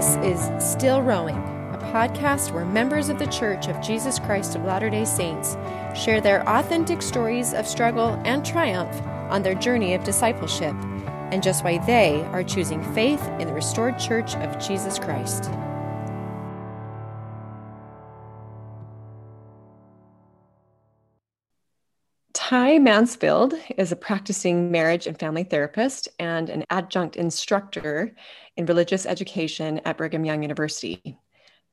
This is Still Rowing, a podcast where members of the Church of Jesus Christ of Latter day Saints share their authentic stories of struggle and triumph on their journey of discipleship, and just why they are choosing faith in the restored Church of Jesus Christ. Ty Mansfield is a practicing marriage and family therapist and an adjunct instructor in religious education at Brigham Young University.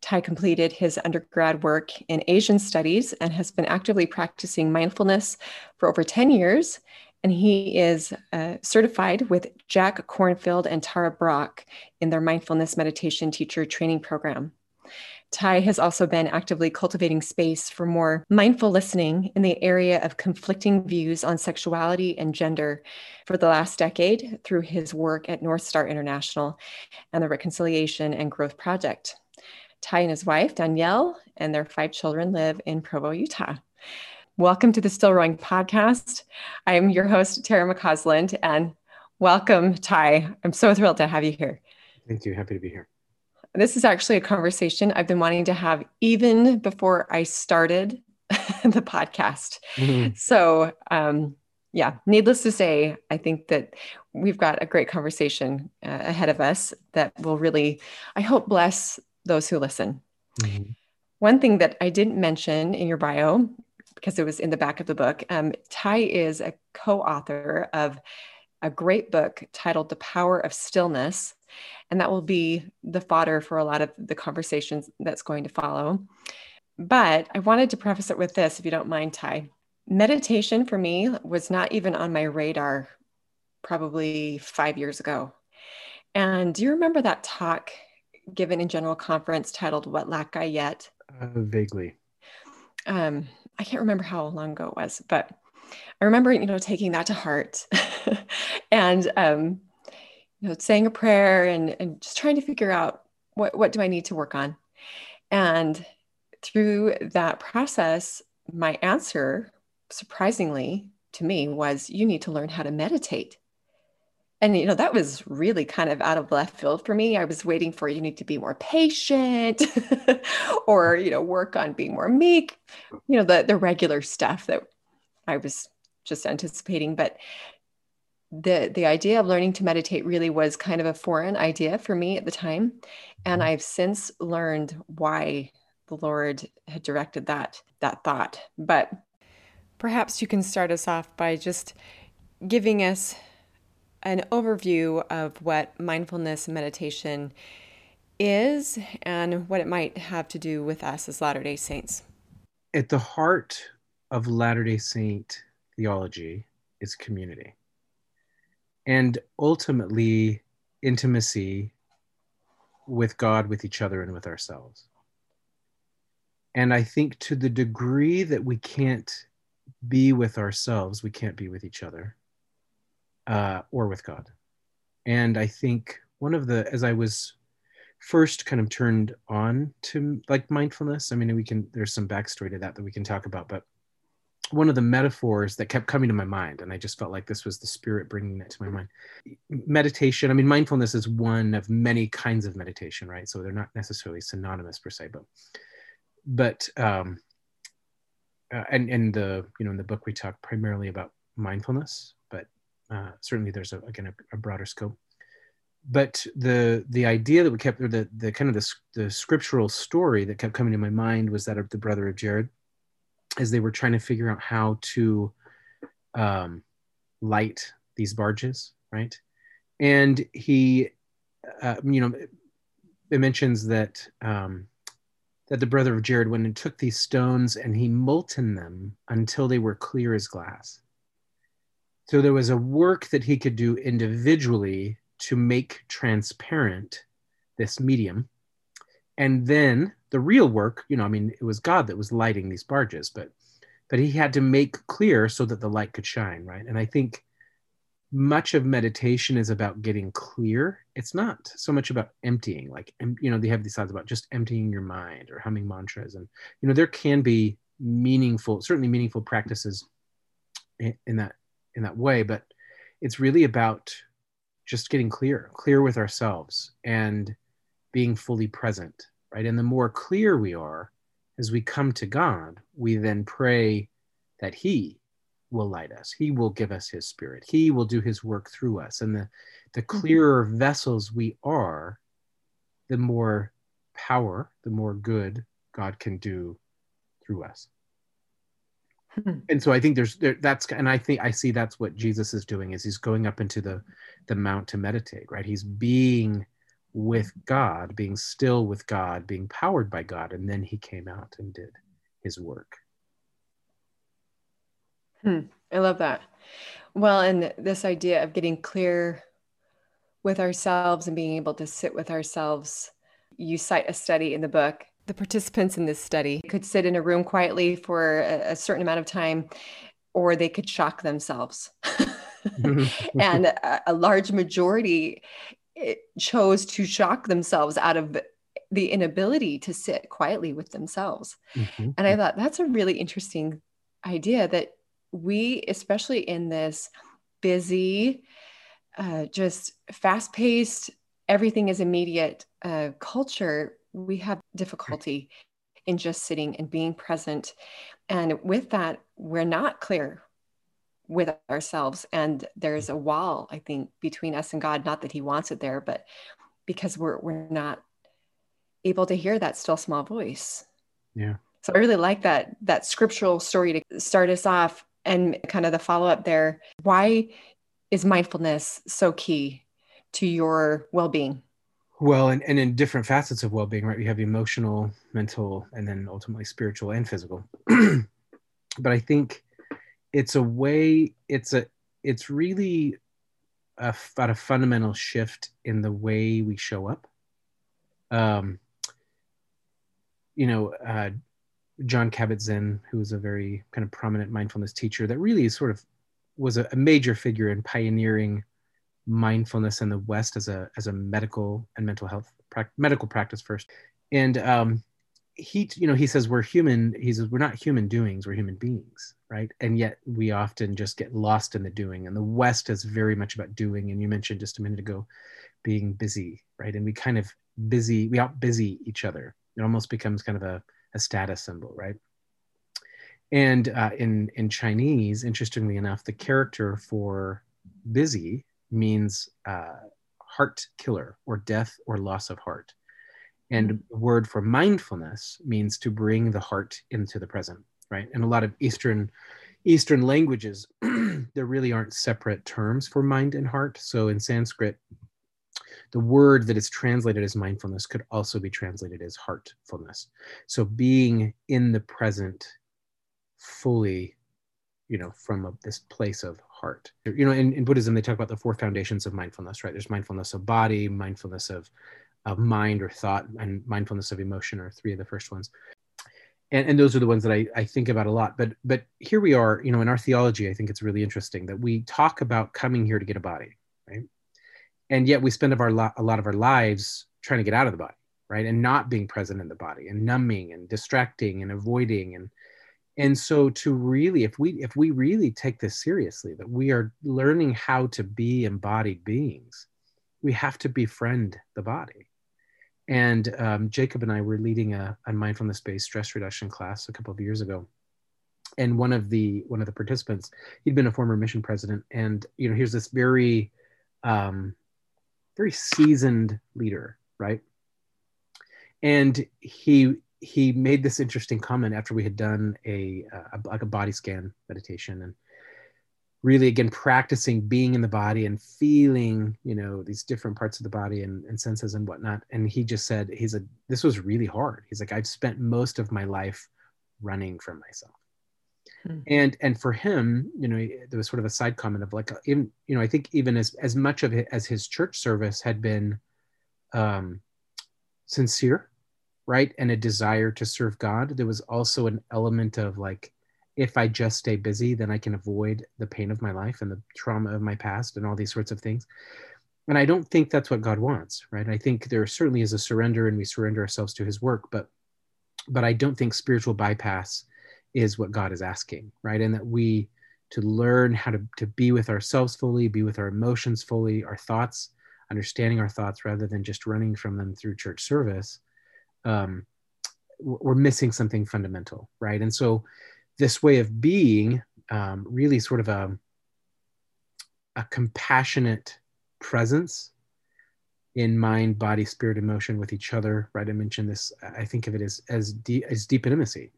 Ty completed his undergrad work in Asian studies and has been actively practicing mindfulness for over 10 years. And he is uh, certified with Jack Kornfield and Tara Brach in their mindfulness meditation teacher training program. Ty has also been actively cultivating space for more mindful listening in the area of conflicting views on sexuality and gender for the last decade through his work at North Star International and the Reconciliation and Growth Project. Ty and his wife, Danielle, and their five children live in Provo, Utah. Welcome to the Still Rowing podcast. I am your host, Tara McCausland, and welcome, Ty. I'm so thrilled to have you here. Thank you. Happy to be here. This is actually a conversation I've been wanting to have even before I started the podcast. Mm-hmm. So, um, yeah, needless to say, I think that we've got a great conversation uh, ahead of us that will really, I hope, bless those who listen. Mm-hmm. One thing that I didn't mention in your bio, because it was in the back of the book, um, Ty is a co author of a great book titled The Power of Stillness and that will be the fodder for a lot of the conversations that's going to follow. But I wanted to preface it with this, if you don't mind, Ty. Meditation for me was not even on my radar probably five years ago. And do you remember that talk given in general conference titled What Lack I Yet? Uh, vaguely. Um, I can't remember how long ago it was, but I remember, you know, taking that to heart and um, you know, saying a prayer and, and just trying to figure out what, what do I need to work on? And through that process, my answer, surprisingly to me, was you need to learn how to meditate. And, you know, that was really kind of out of left field for me. I was waiting for you need to be more patient or, you know, work on being more meek, you know, the, the regular stuff that I was just anticipating. But the the idea of learning to meditate really was kind of a foreign idea for me at the time and mm-hmm. i've since learned why the lord had directed that that thought. But perhaps you can start us off by just giving us an overview of what mindfulness meditation is and what it might have to do with us as latter-day saints. At the heart of latter-day saint theology is community and ultimately intimacy with God, with each other, and with ourselves. And I think to the degree that we can't be with ourselves, we can't be with each other uh, or with God. And I think one of the, as I was first kind of turned on to like mindfulness, I mean, we can, there's some backstory to that that we can talk about, but one of the metaphors that kept coming to my mind and i just felt like this was the spirit bringing it to my mind. Meditation i mean mindfulness is one of many kinds of meditation right? So they're not necessarily synonymous per se but but um uh, and in the you know in the book we talk primarily about mindfulness but uh, certainly there's a, again a, a, broader scope. But the the idea that we kept or the the kind of the, the scriptural story that kept coming to my mind was that of the brother of jared as they were trying to figure out how to um, light these barges, right? And he, uh, you know, it mentions that um, that the brother of Jared went and took these stones and he molten them until they were clear as glass. So there was a work that he could do individually to make transparent this medium. And then the real work, you know, I mean, it was God that was lighting these barges, but but he had to make clear so that the light could shine, right? And I think much of meditation is about getting clear. It's not so much about emptying, like you know, they have these thoughts about just emptying your mind or humming mantras, and you know, there can be meaningful, certainly meaningful practices in, in that in that way, but it's really about just getting clear, clear with ourselves and being fully present, right? And the more clear we are as we come to God, we then pray that He will light us. He will give us His Spirit. He will do His work through us. And the, the mm-hmm. clearer vessels we are, the more power, the more good God can do through us. Hmm. And so I think there's there, that's and I think I see that's what Jesus is doing is he's going up into the the mount to meditate, right? He's being with God, being still with God, being powered by God, and then he came out and did his work. Hmm. I love that. Well, and this idea of getting clear with ourselves and being able to sit with ourselves. You cite a study in the book. The participants in this study could sit in a room quietly for a, a certain amount of time, or they could shock themselves. and a, a, large majority chose to shock themselves out of the inability to sit quietly with themselves. Mm-hmm. And I thought that's a really interesting idea that we, especially in this busy, uh, just fast paced, everything is immediate uh, culture, we have difficulty in just sitting and being present. And with that, we're not clear with ourselves. And there's a wall, I think, between us and God. Not that He wants it there, but because we're we're not able to hear that still small voice. Yeah. So I really like that that scriptural story to start us off and kind of the follow up there. Why is mindfulness so key to your well-being? Well, and, and in different facets of well-being, right? We have emotional, mental, and then ultimately spiritual and physical. but I think it's a way, it's a it's really a, about a fundamental shift in the way we show up. Um, you know, uh, Jon Kabat-Zinn, who is a very kind of prominent mindfulness teacher, that really sort of was a, a major figure in pioneering mindfulness in the West as a as a medical and mental health pra- medical practice first. And um, he, you know, he says we're human. He says we're not human doings. We're human beings, right? And yet we often just get lost in the doing. And the West is very much about doing. And you mentioned just a minute ago, being busy, right? And we kind of busy. We out busy each other. It almost becomes kind of a, a status symbol, right? And uh, in in Chinese, interestingly enough, the character for busy means uh, heart killer or death or loss of heart. And the word for mindfulness means to bring the heart into the present, right? And a lot of Eastern Eastern languages, there really aren't separate terms for mind and heart. So in Sanskrit, the word that is translated as mindfulness could also be translated as heartfulness. So being in the present fully you know from a, this place of heart you know in, in buddhism they talk about the four foundations of mindfulness right there's mindfulness of body mindfulness of of mind or thought and mindfulness of emotion are three of the first ones. And, and those are the ones that I, I think about a lot. But but here we are you know in our theology i think it's really interesting that we talk about coming here to get a body right? And yet we spend of our a lot of our lives trying to get out of the body right? And not being present in the body and numbing and distracting and avoiding. And and so to really if we if we really take this seriously that we are learning how to be embodied beings we have to befriend the body and um, jacob and i were leading a, a mindfulness based stress reduction class a couple of years ago. And one of the one of the participants he'd been a former mission president and you know here's this very um, very seasoned leader right? And he he made this interesting comment after we had done a, a, like a body scan meditation and really again practicing being in the body and feeling you know these different parts of the body and, and senses and whatnot. And he just said he's a this was really hard. He's like i've spent most of my life running from myself. Hmm. and and for him you know there was sort of a side comment of like even you know i think even as as much of it as his church service had been um sincere right? And a desire to serve god there was also an element of like if i just stay busy then i can avoid the pain of my life and the trauma of my past and all these sorts of things. And i don't think that's what god wants right? I think there certainly is a surrender and we surrender ourselves to his work but but i don't think spiritual bypass is what god is asking right? And that we to learn how to, to be with ourselves fully be with our emotions fully our thoughts understanding our thoughts rather than just running from them through church service, um, we're missing something fundamental, right? And so, this way of being um, really sort of a, a compassionate presence in mind, body, spirit, emotion with each other, right? I mentioned this. I think of it as as deep as deep intimacy,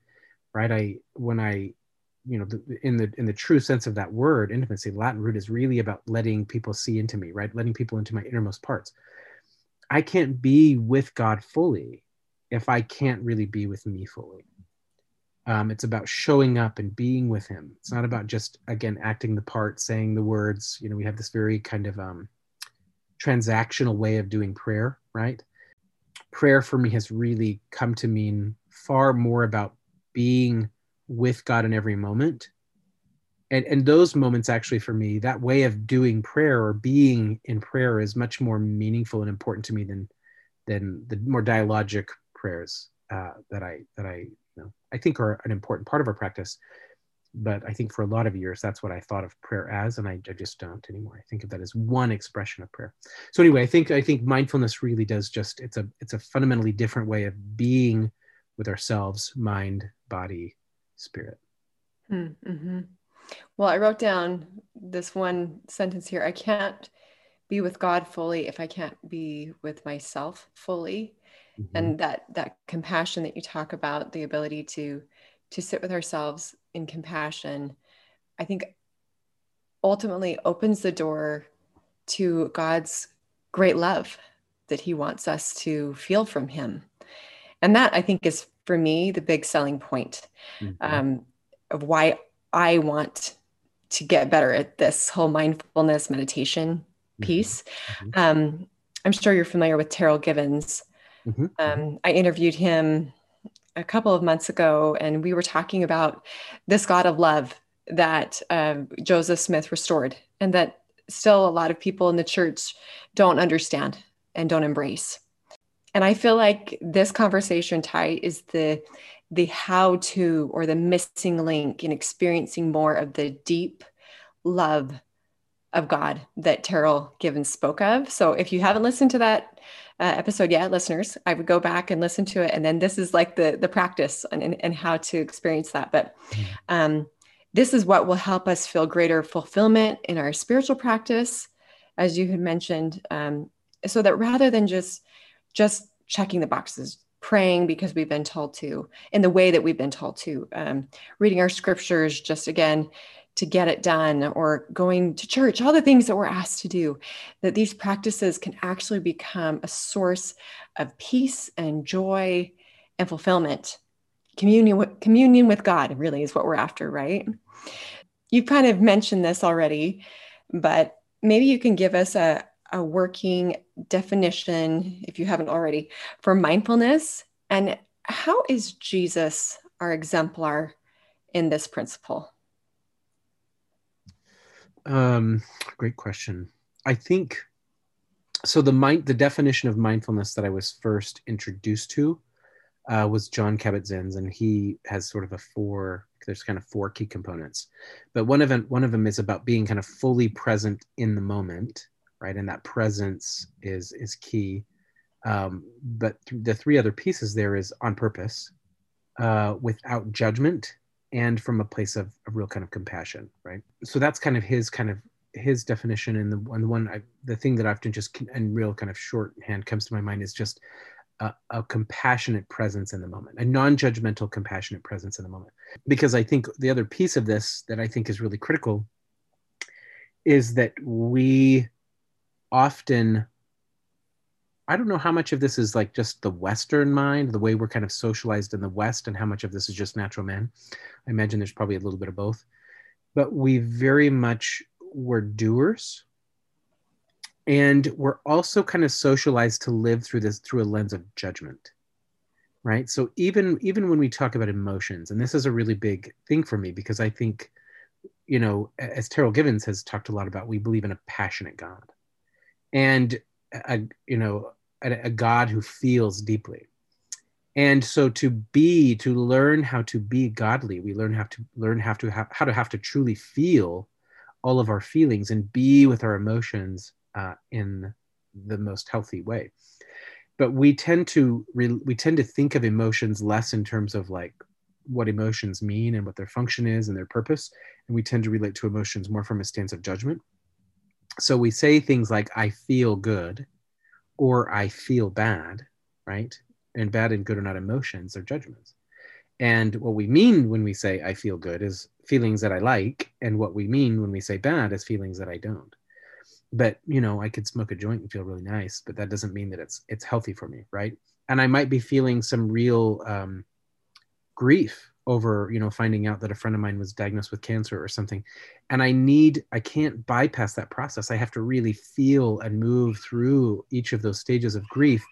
right? I when I you know the, in the in the true sense of that word intimacy latin root is really about letting people see into me right letting people into my innermost parts i can't be with god fully if i can't really be with me fully um, it's about showing up and being with him. It's not about just again acting the part saying the words. You know we have this very kind of um, transactional way of doing prayer right? Prayer for me has really come to mean far more about being with God in every moment. And, and those moments actually for me, that way of doing prayer or being in prayer is much more meaningful and important to me than than the more dialogic prayers uh, that I that I I think are an important part of our practice. But I think for a lot of years, that's what I thought of prayer as, and I, I just don't anymore. I think of that as one expression of prayer. So anyway, I think I think mindfulness really does just it's a it's a fundamentally different way of being with ourselves, mind, body, spirit. Mm-hmm. Well, I wrote down this one sentence here I can't be with God fully if I can't be with myself fully. Mm-hmm. And that that compassion that you talk about, the ability to to sit with ourselves in compassion, I think ultimately opens the door to God's great love that he wants us to feel from him. And that I think is for me the big selling point mm-hmm. um, of why I want to get better at this whole mindfulness meditation mm-hmm. piece. Mm-hmm. Um, I'm sure you're familiar with Terryl Givens. Mm-hmm. Um, I interviewed him a couple of months ago, and we were talking about this God of love that uh, Joseph Smith restored, and that still a lot of people in the church don't understand and don't embrace and i feel like this conversation ty is the the how to or the missing link in experiencing more of the deep love of god that Terryl givens spoke of so if you haven't listened to that uh, episode yet listeners i would go back and listen to it and then this is like the the practice and, and, and how to experience that but mm-hmm. um, this is what will help us feel greater fulfillment in our spiritual practice as you had mentioned um, so that rather than just just checking the boxes praying because we've been told to in the way that we've been told to um, reading our scriptures just again to get it done or going to church all the things that we're asked to do that these practices can actually become a source of peace and joy and fulfillment communion with, communion with god really is what we're after right you've kind of mentioned this already but maybe you can give us a, a working definition, if you haven't already, for mindfulness? And how is Jesus our exemplar in this principle? Um, great question. I think so. The mind, the definition of mindfulness that I was first introduced to uh, was Jon Kabat-Zinn's, and he has sort of a four. There's kind of four key components, but one of them, one of them is about being kind of fully present in the moment right? And that presence is is key. Um, but th- the three other pieces there is on purpose, uh, without judgment, and from a place of, a real kind of compassion, right? So that's kind of his kind of his definition, and the, and the one I, the thing that often just in real kind of shorthand comes to my mind is just a, a, compassionate presence in the moment, a non-judgmental, compassionate presence in the moment. Because I think the other piece of this that I think is really critical is that we often I don't know how much of this is like just the Western mind, the way we're kind of socialized in the West, and how much of this is just natural man. I imagine there's probably a little bit of both. But we very much were doers. And we're also kind of socialized to live through this through a lens of judgment. Right. So even even when we talk about emotions, and this is a really big thing for me because I think, you know, as terryl Givens has talked a lot about, we believe in a passionate God and a you know a, a God who feels deeply. And so to be, to learn how to be godly, we learn how to learn how to have, how to have to truly feel all of our feelings and be with our emotions uh, in the most healthy way. But we tend to re- we tend to think of emotions less in terms of like what emotions mean and what their function is and their purpose and we tend to relate to emotions more from a stance of judgment. So we say things like i feel good or i feel bad right? And bad and good are not emotions they're judgments. And what we mean when we say i feel good is feelings that i like and what we mean when we say bad is feelings that i don't. But you know i could smoke a joint and feel really nice but that doesn't mean that it's it's healthy for me right? And i might be feeling some real um, grief over you know finding out that a friend of mine was diagnosed with cancer or something. And i need i can't bypass that process. I have to really feel and move through each of those stages of grief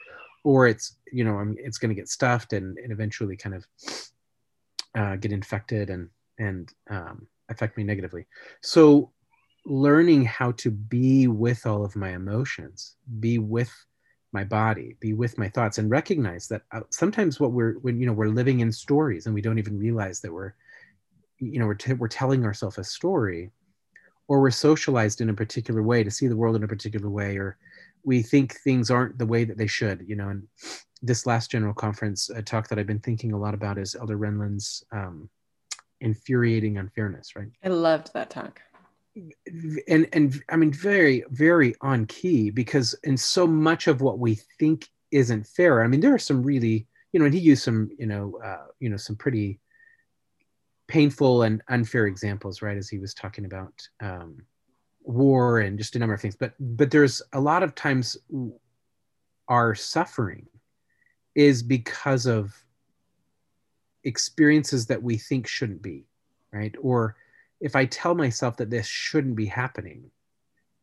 or it's you know I'm, it's going to get stuffed and, and eventually kind of uh, get infected and and um, affect me negatively. So learning how to be with all of my emotions, be with my body, be with my thoughts, and recognize that uh, sometimes what we're when you know we're living in stories and we don't even realize that we're you know we're t- we're telling ourselves a story, or we're socialized in a particular way to see the world in a particular way, or we think things aren't the way that they should. You know, and this last general conference talk that I've been thinking a lot about is Elder Renlund's um, infuriating unfairness. Right. I loved that talk and and I mean very very on key because in so much of what we think isn't fair. I mean there are some really you know and he used some you know uh, you know some pretty painful and unfair examples right as he was talking about um, war and just a number of things. But but there's a lot of times our suffering is because of experiences that we think shouldn't be right or if I tell myself that this shouldn't be happening,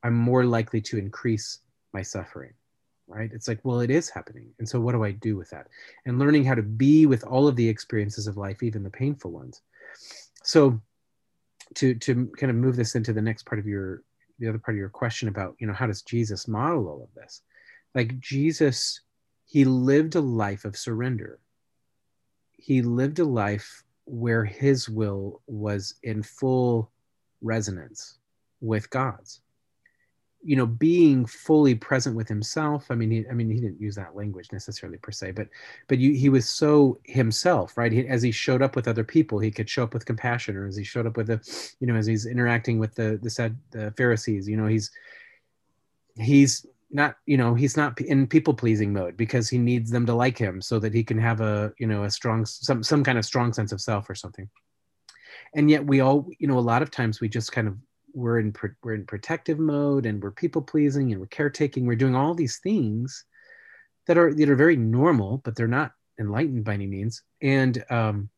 I'm more likely to increase my suffering, right? It's like, well, it is happening. And so what do I do with that? And learning how to be with all of the experiences of life, even the painful ones. So to to kind of move this into the next part of your the other part of your question about, you know, how does Jesus model all of this? Like Jesus, he lived a life of surrender. He lived a life where his will was in full resonance with God's. You know, being fully present with himself. I mean, he, I mean, he didn't use that language necessarily per se, but, but you, he was so himself, right? He, as he showed up with other people, he could show up with compassion, or as he showed up with the, you know, as he's interacting with the the said the Pharisees. You know, he's he's not you know he's not in people pleasing mode because he needs them to like him so that he can have a you know a strong some some kind of strong sense of self or something. And yet we all you know a lot of times we just kind of we're in we're in protective mode and we're people pleasing and we're caretaking. We're doing all these things that are that are very normal but they're not enlightened by any means. And um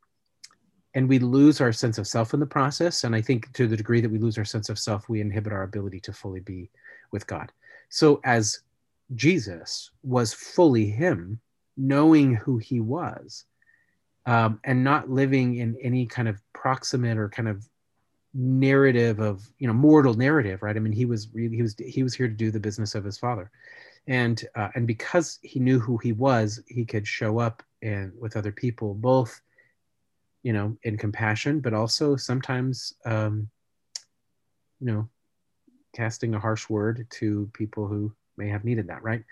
and we lose our sense of self in the process. And i think to the degree that we lose our sense of self we inhibit our ability to fully be with god so, as Jesus was fully Him, knowing who He was, um, and not living in any kind of proximate or kind of narrative of you know mortal narrative, right? I mean, He was really He was He was here to do the business of His Father, and uh, and because He knew who He was, He could show up and with other people, both you know in compassion, but also sometimes um, you know casting a harsh word to people who may have needed that, right?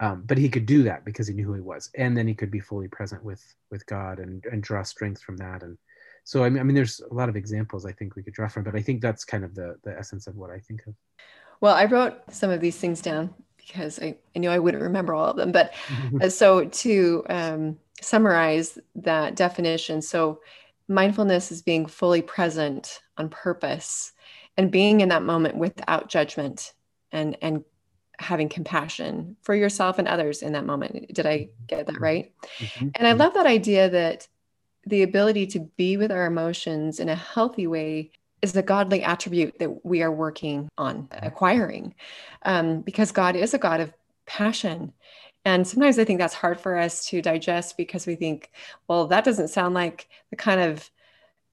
Um, but he could do that because he knew who he was, and then he could be fully present with with God and and draw strength from that. And so, I mean, I mean, there's a lot of examples I think we could draw from, but I think that's kind of the the essence of what I think of. Well, I wrote some of these things down because I, I knew I wouldn't remember all of them. But uh, so to um, summarize that definition, so mindfulness is being fully present on purpose and being in that moment without judgment and and having compassion for yourself and others in that moment. Did i get that right? Mm-hmm. and i love that idea that the ability to be with our emotions in a healthy way is a godly attribute that we are working on acquiring um, because god is a god of passion. And sometimes i think that's hard for us to digest because we think well that doesn't sound like the kind of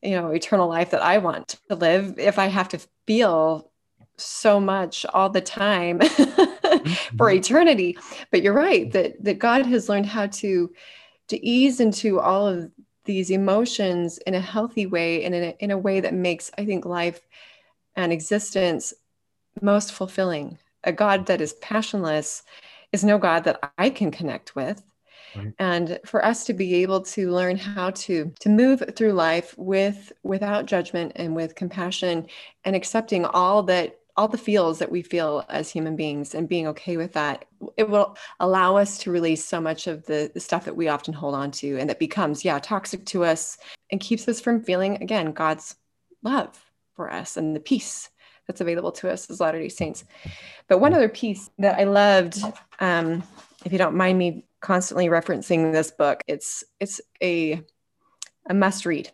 you know eternal life that i want to live if i have to feel so much all the time for mm-hmm. eternity but you're right that that god has learned how to to ease into all of these emotions in a healthy way and in a, in a way that makes i think life and existence most fulfilling a God that is passionless is no God that I can connect with. Right. And for us to be able to learn how to to move through life with without judgment and with compassion and accepting all that all the feels that we feel as human beings and being okay with that it will allow us to release so much of the, the, stuff that we often hold on to and that becomes yeah toxic to us and keeps us from feeling again god's love for us and the peace that's available to us as latter day saints but one other piece that i loved um, if you don't mind me constantly referencing this book it's it's a a must read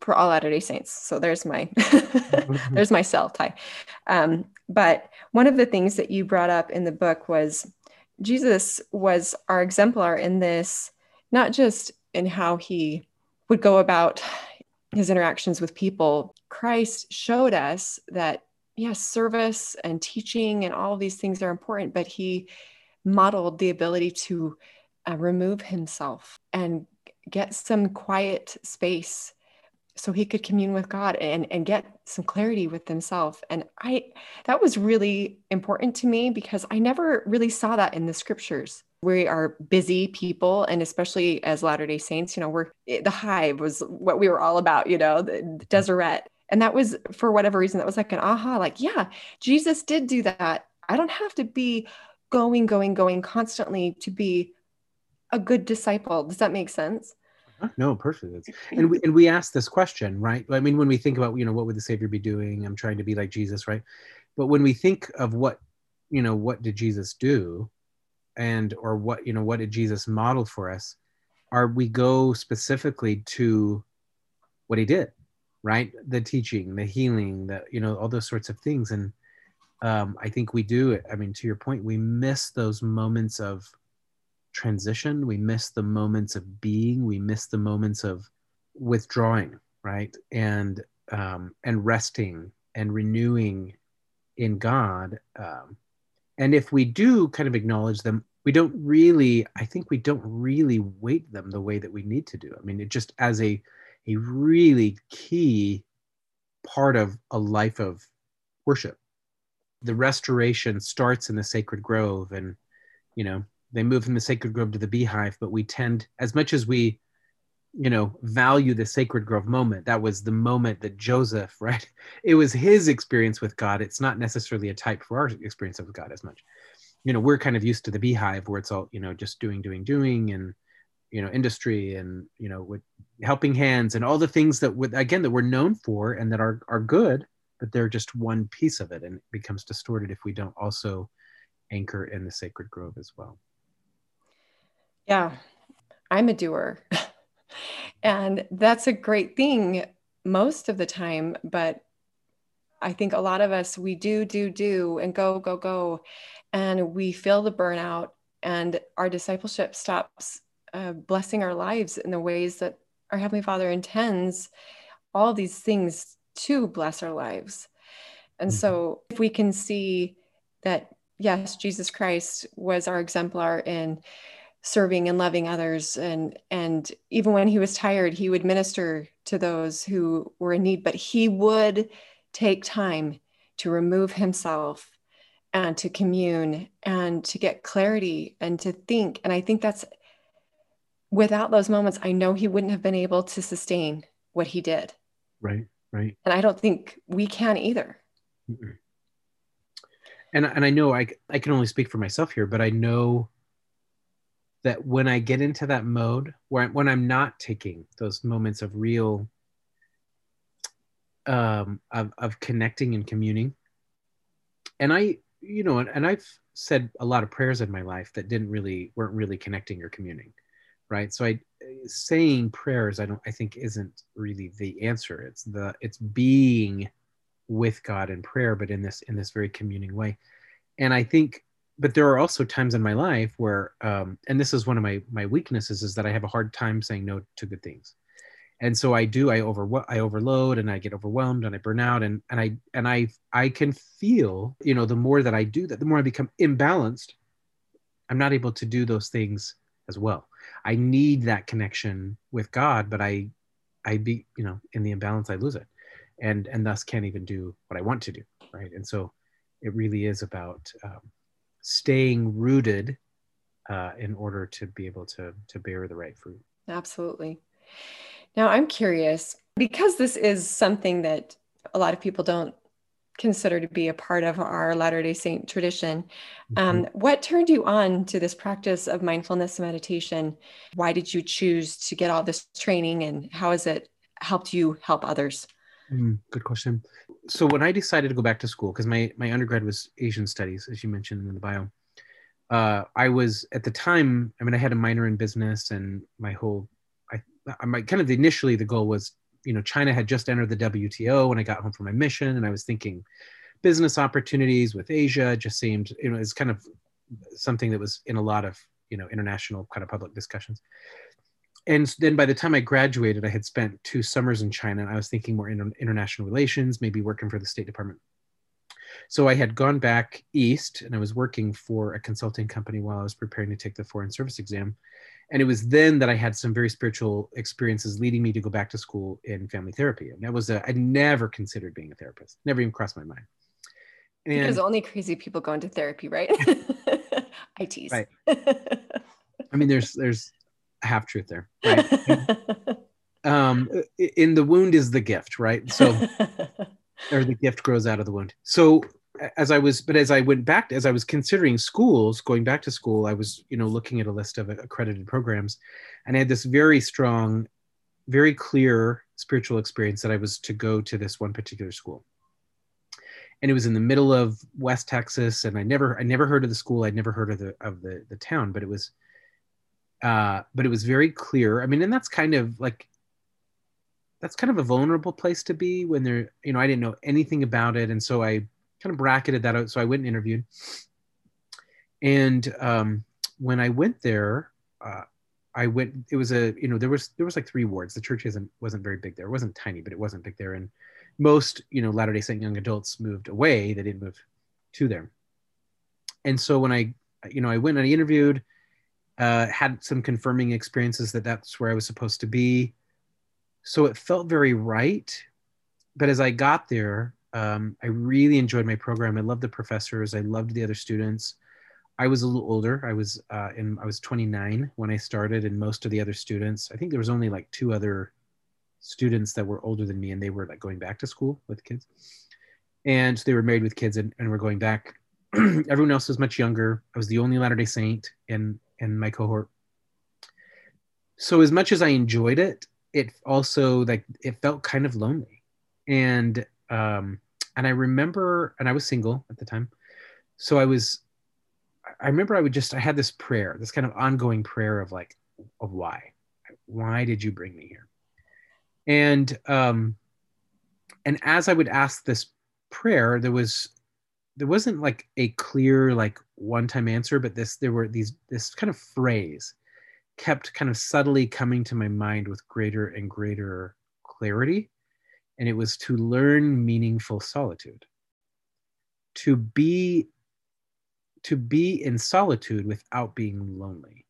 for all Latter Day Saints. So there's my there's my sell Ty. Um, but one of the things that you brought up in the book was Jesus was our exemplar in this, not just in how he would go about his interactions with people. Christ showed us that yes, service and teaching and all of these things are important, but he modeled the ability to uh, remove himself and get some quiet space so he could commune with God and, and get some clarity with himself. And I that was really important to me because I never really saw that in the scriptures. We are busy people, and especially as Latter-day Saints, you know, we're eh, the hive was what we were all about, you know, the Deseret. And that was for whatever reason, that was like an aha, like, yeah, Jesus did do that. I don't have to be going, going, going constantly to be a good disciple. Does that make sense? Uh-huh. No, perfect. And we and we ask this question, right? I mean, when we think about, you know, what would the Savior be doing? I'm trying to be like Jesus, right? But when we think of what, you know, what did Jesus do, and or what, you know, what did Jesus model for us? Are we go specifically to what he did, right? The teaching, the healing, the you know, all those sorts of things, and um, I think we do. I mean, to your point, we miss those moments of transition. We miss the moments of being. We miss the moments of withdrawing right? And um, and resting and renewing in god um, and if we do kind of acknowledge them we don't really i think we don't really weight them the way that we need to do. I mean it just as a a really key part of a life of worship the restoration starts in the sacred grove and you know they move from the sacred grove to the beehive but we tend as much as we you know value the sacred grove moment that was the moment that joseph right? It was his experience with god. It's not necessarily a type for our experience of god as much. You know we're kind of used to the beehive where it's all you know just doing doing doing and you know industry and you know with helping hands and all the things that would again that we're known for and that are are good but they're just one piece of it and it becomes distorted if we don't also anchor in the sacred grove as well yeah, I'm a doer. and that's a great thing most of the time. But I think a lot of us, we do, do, do, and go, go, go. And we feel the burnout, and our discipleship stops uh, blessing our lives in the ways that our Heavenly Father intends all these things to bless our lives. And mm-hmm. so, if we can see that, yes, Jesus Christ was our exemplar in serving and loving others and and even when he was tired he would minister to those who were in need but he would take time to remove himself and to commune and to get clarity and to think and i think that's without those moments i know he wouldn't have been able to sustain what he did right right. And i don't think we can either. And and i know i i can only speak for myself here but i know that when I get into that mode, where I, when I'm not taking those moments of real, um, of, of connecting and communing, and I, you know, and, and I've said a lot of prayers in my life that didn't really weren't really connecting or communing, right? So I, saying prayers, I don't, I think isn't really the answer. It's the it's being with God in prayer, but in this in this very communing way, and I think but there are also times in my life where um, and this is one of my my weaknesses is that i have a hard time saying no to good things and so i do i over i overload and i get overwhelmed and i burn out and and i and i i can feel you know the more that i do that the more i become imbalanced i'm not able to do those things as well i need that connection with god but i i be you know in the imbalance i lose it and and thus can't even do what i want to do right and so it really is about um, staying rooted uh, in order to be able to to bear the right fruit. Absolutely. Now I'm curious because this is something that a lot of people don't consider to be a part of our Latter day Saint tradition. Um, mm-hmm. What turned you on to this practice of mindfulness meditation? Why did you choose to get all this training and how has it helped you help others? Mm, good question. So when I decided to go back to school, because my, my undergrad was Asian studies, as you mentioned in the bio, uh, I was at the time, I mean, I had a minor in business and my whole, I, my kind of initially the goal was you know, China had just entered the WTO when I got home from my mission, and I was thinking business opportunities with Asia just seemed, you know, it's kind of something that was in a lot of, you know, international kind of public discussions. And then by the time I graduated, I had spent two summers in China, and I was thinking more in international relations, maybe working for the State Department. So I had gone back east, and I was working for a consulting company while I was preparing to take the Foreign Service exam and it was then that I had some very spiritual experiences leading me to go back to school in family therapy. And that was a, I never considered being a therapist, never even crossed my mind. And, because only crazy people go into therapy, right? I tease. Right. I mean, there's there's a half truth there. Right? um, in the wound is the gift, right? So, or the gift grows out of the wound. So as I was, but as I went back, as I was considering schools, going back to school, I was, you know, looking at a list of accredited programs, and I had this very strong, very clear spiritual experience that I was to go to this one particular school. And it was in the middle of West Texas, and I never, I never heard of the school. I'd never heard of the of the the town, but it was, uh, but it was very clear. I mean, and that's kind of like that's kind of a vulnerable place to be when there you know i didn't know anything about it and so i kind of bracketed that out. So I went and interviewed. And um, when I went there, uh, I went. It was a you know there was there was like three wards. The church isn't wasn't very big there. It wasn't tiny, but it wasn't big there. And most you know Latter Day Saint young adults moved away. They didn't move to there. And so when I you know I went and I interviewed, uh, had some confirming experiences that that's where I was supposed to be. So it felt very right. But as I got there, um, I really enjoyed my program. I loved the professors. I loved the other students. I was a little older. I was uh, in I was 29 when I started, and most of the other students, I think there was only like two other students that were older than me, and they were like going back to school with kids, and they were married with kids and, and were going back. Everyone else was much younger. I was the only Latter Day Saint in in my cohort. So as much as I enjoyed it, it also like it felt kind of lonely, and um, and I remember, and I was single at the time, so I was, I remember I would just, I had this prayer, this kind of ongoing prayer of like, of why, why did you bring me here? And um, and as I would ask this prayer, there was, there wasn't like a clear like one-time answer, but this, there were these, this kind of phrase kept kind of subtly coming to my mind with greater and greater clarity and it was to learn meaningful solitude. To be to be in solitude without being lonely.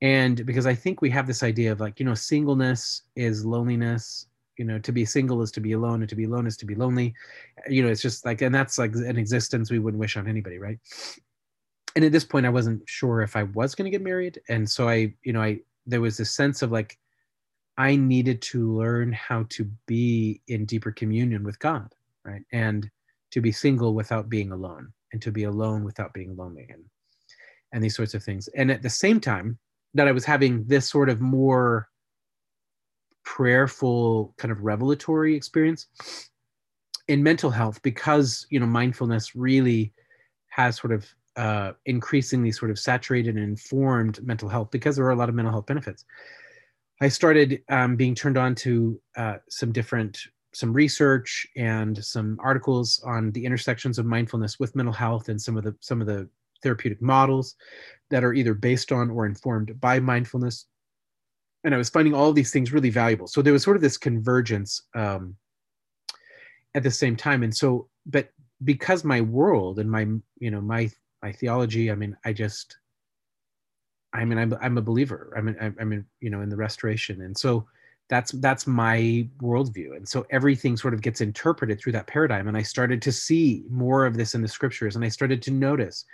And because i think we have this idea of like you know singleness is loneliness you know to be single is to be alone and to be alone is to be lonely. You know it's just like and that's like an existence we wouldn't wish on anybody right? And at this point i wasn't sure if i was going to get married. And so i you know i there was this sense of like I needed to learn how to be in deeper communion with God, right? And to be single without being alone, and to be alone without being lonely, and and these sorts of things. And at the same time that I was having this sort of more prayerful kind of revelatory experience in mental health, because you know mindfulness really has sort of uh, increasingly sort of saturated and informed mental health because there are a lot of mental health benefits I started um, being turned on to uh, some different some research and some articles on the intersections of mindfulness with mental health and some of the some of the therapeutic models that are either based on or informed by mindfulness. And i was finding all these things really valuable. So there was sort of this convergence um, at the same time. And so but because my world and my you know my my theology i mean i just I mean, I'm, I'm a believer. I mean, I'm, in, you know, in the restoration. And so that's that's my worldview and so everything sort of gets interpreted through that paradigm and i started to see more of this in the scriptures and i started to notice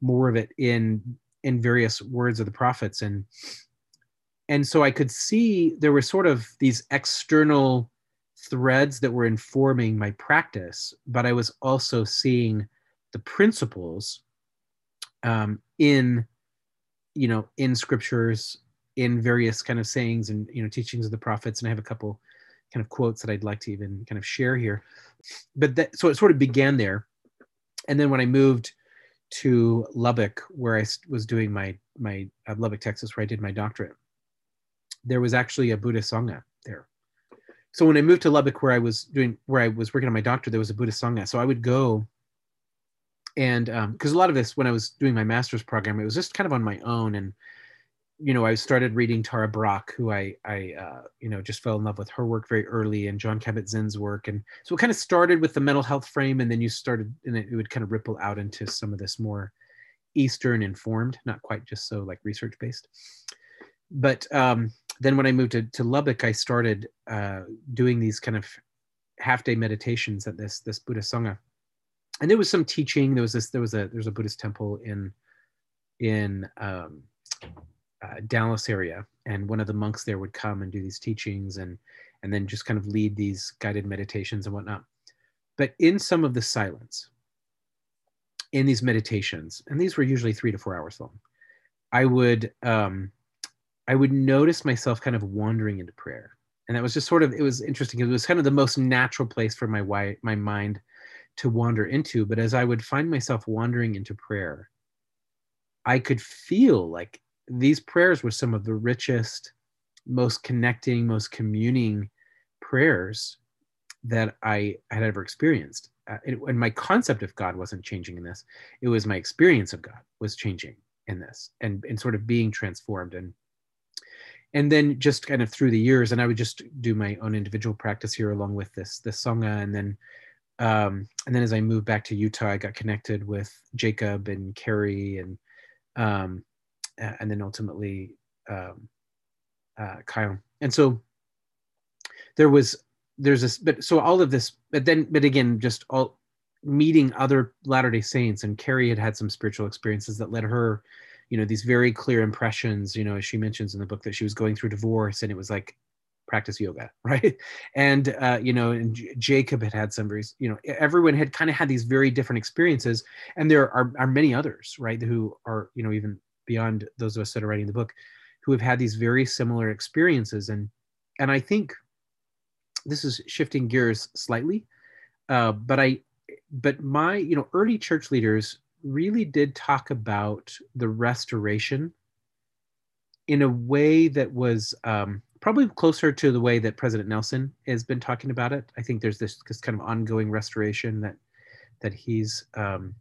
more of it in in various words of the prophets and and so i could see there were sort of these external threads that were informing my practice but i was also seeing the principles um, in you know in scriptures in various kind of sayings and you know teachings of the prophets. And i have a couple kind of quotes that i'd like to even kind of share here. But that so it sort of began there. And then when i moved to lubbock where i was doing my my uh, lubbock texas where i did my doctorate there was actually a buddhist sangha there. So when i moved to lubbock where i was doing where i was working on my doctorate there was a buddhist sangha. So i would go and because um, a lot of this when i was doing my master's program it was just kind of on my own and you know i started reading tara brach who i i uh, you know just fell in love with her work very early and jon kabat-zinn's work and so it kind of started with the mental health frame and then you started and it, it would kind of ripple out into some of this more eastern informed not quite just so like research based but um, then when i moved to, to lubbock i started uh, doing these kind of half day meditations at this this buddha sangha and there was some teaching. There was this. There was a. There's a Buddhist temple in in um, uh, Dallas area, and one of the monks there would come and do these teachings, and and then just kind of lead these guided meditations and whatnot. But in some of the silence, in these meditations, and these were usually three to four hours long, I would um, I would notice myself kind of wandering into prayer, and that was just sort of it was interesting. It was kind of the most natural place for my my mind to wander into. But as I would find myself wandering into prayer, I could feel like these prayers were some of the richest, most connecting, most communing prayers that I had ever experienced. Uh, and my concept of God wasn't changing in this; it was my experience of God was changing in this, and and sort of being transformed. And and then just kind of through the years, and I would just do my own individual practice here along with this this sangha, and then um, and then as I moved back to Utah, I got connected with Jacob and Carrie and um, and then ultimately um, uh, Kyle. And so there was there's this, but so all of this, but then but again, just all meeting other Latter Day Saints and Carrie had had some spiritual experiences that led her, you know, these very clear impressions. You know, as she mentions in the book that she was going through divorce, and it was like practice yoga right? And uh, you know and J- jacob had had some very you know everyone had kind of had these very different experiences and there are, are many others right who are you know even beyond those of us that are writing the book who have had these very similar experiences. And and i think this is shifting gears slightly uh, but i but my you know early church leaders really did talk about the restoration in a way that was um, probably closer to the way that President Nelson has been talking about it. I think there's this, this kind of ongoing restoration that that he's um,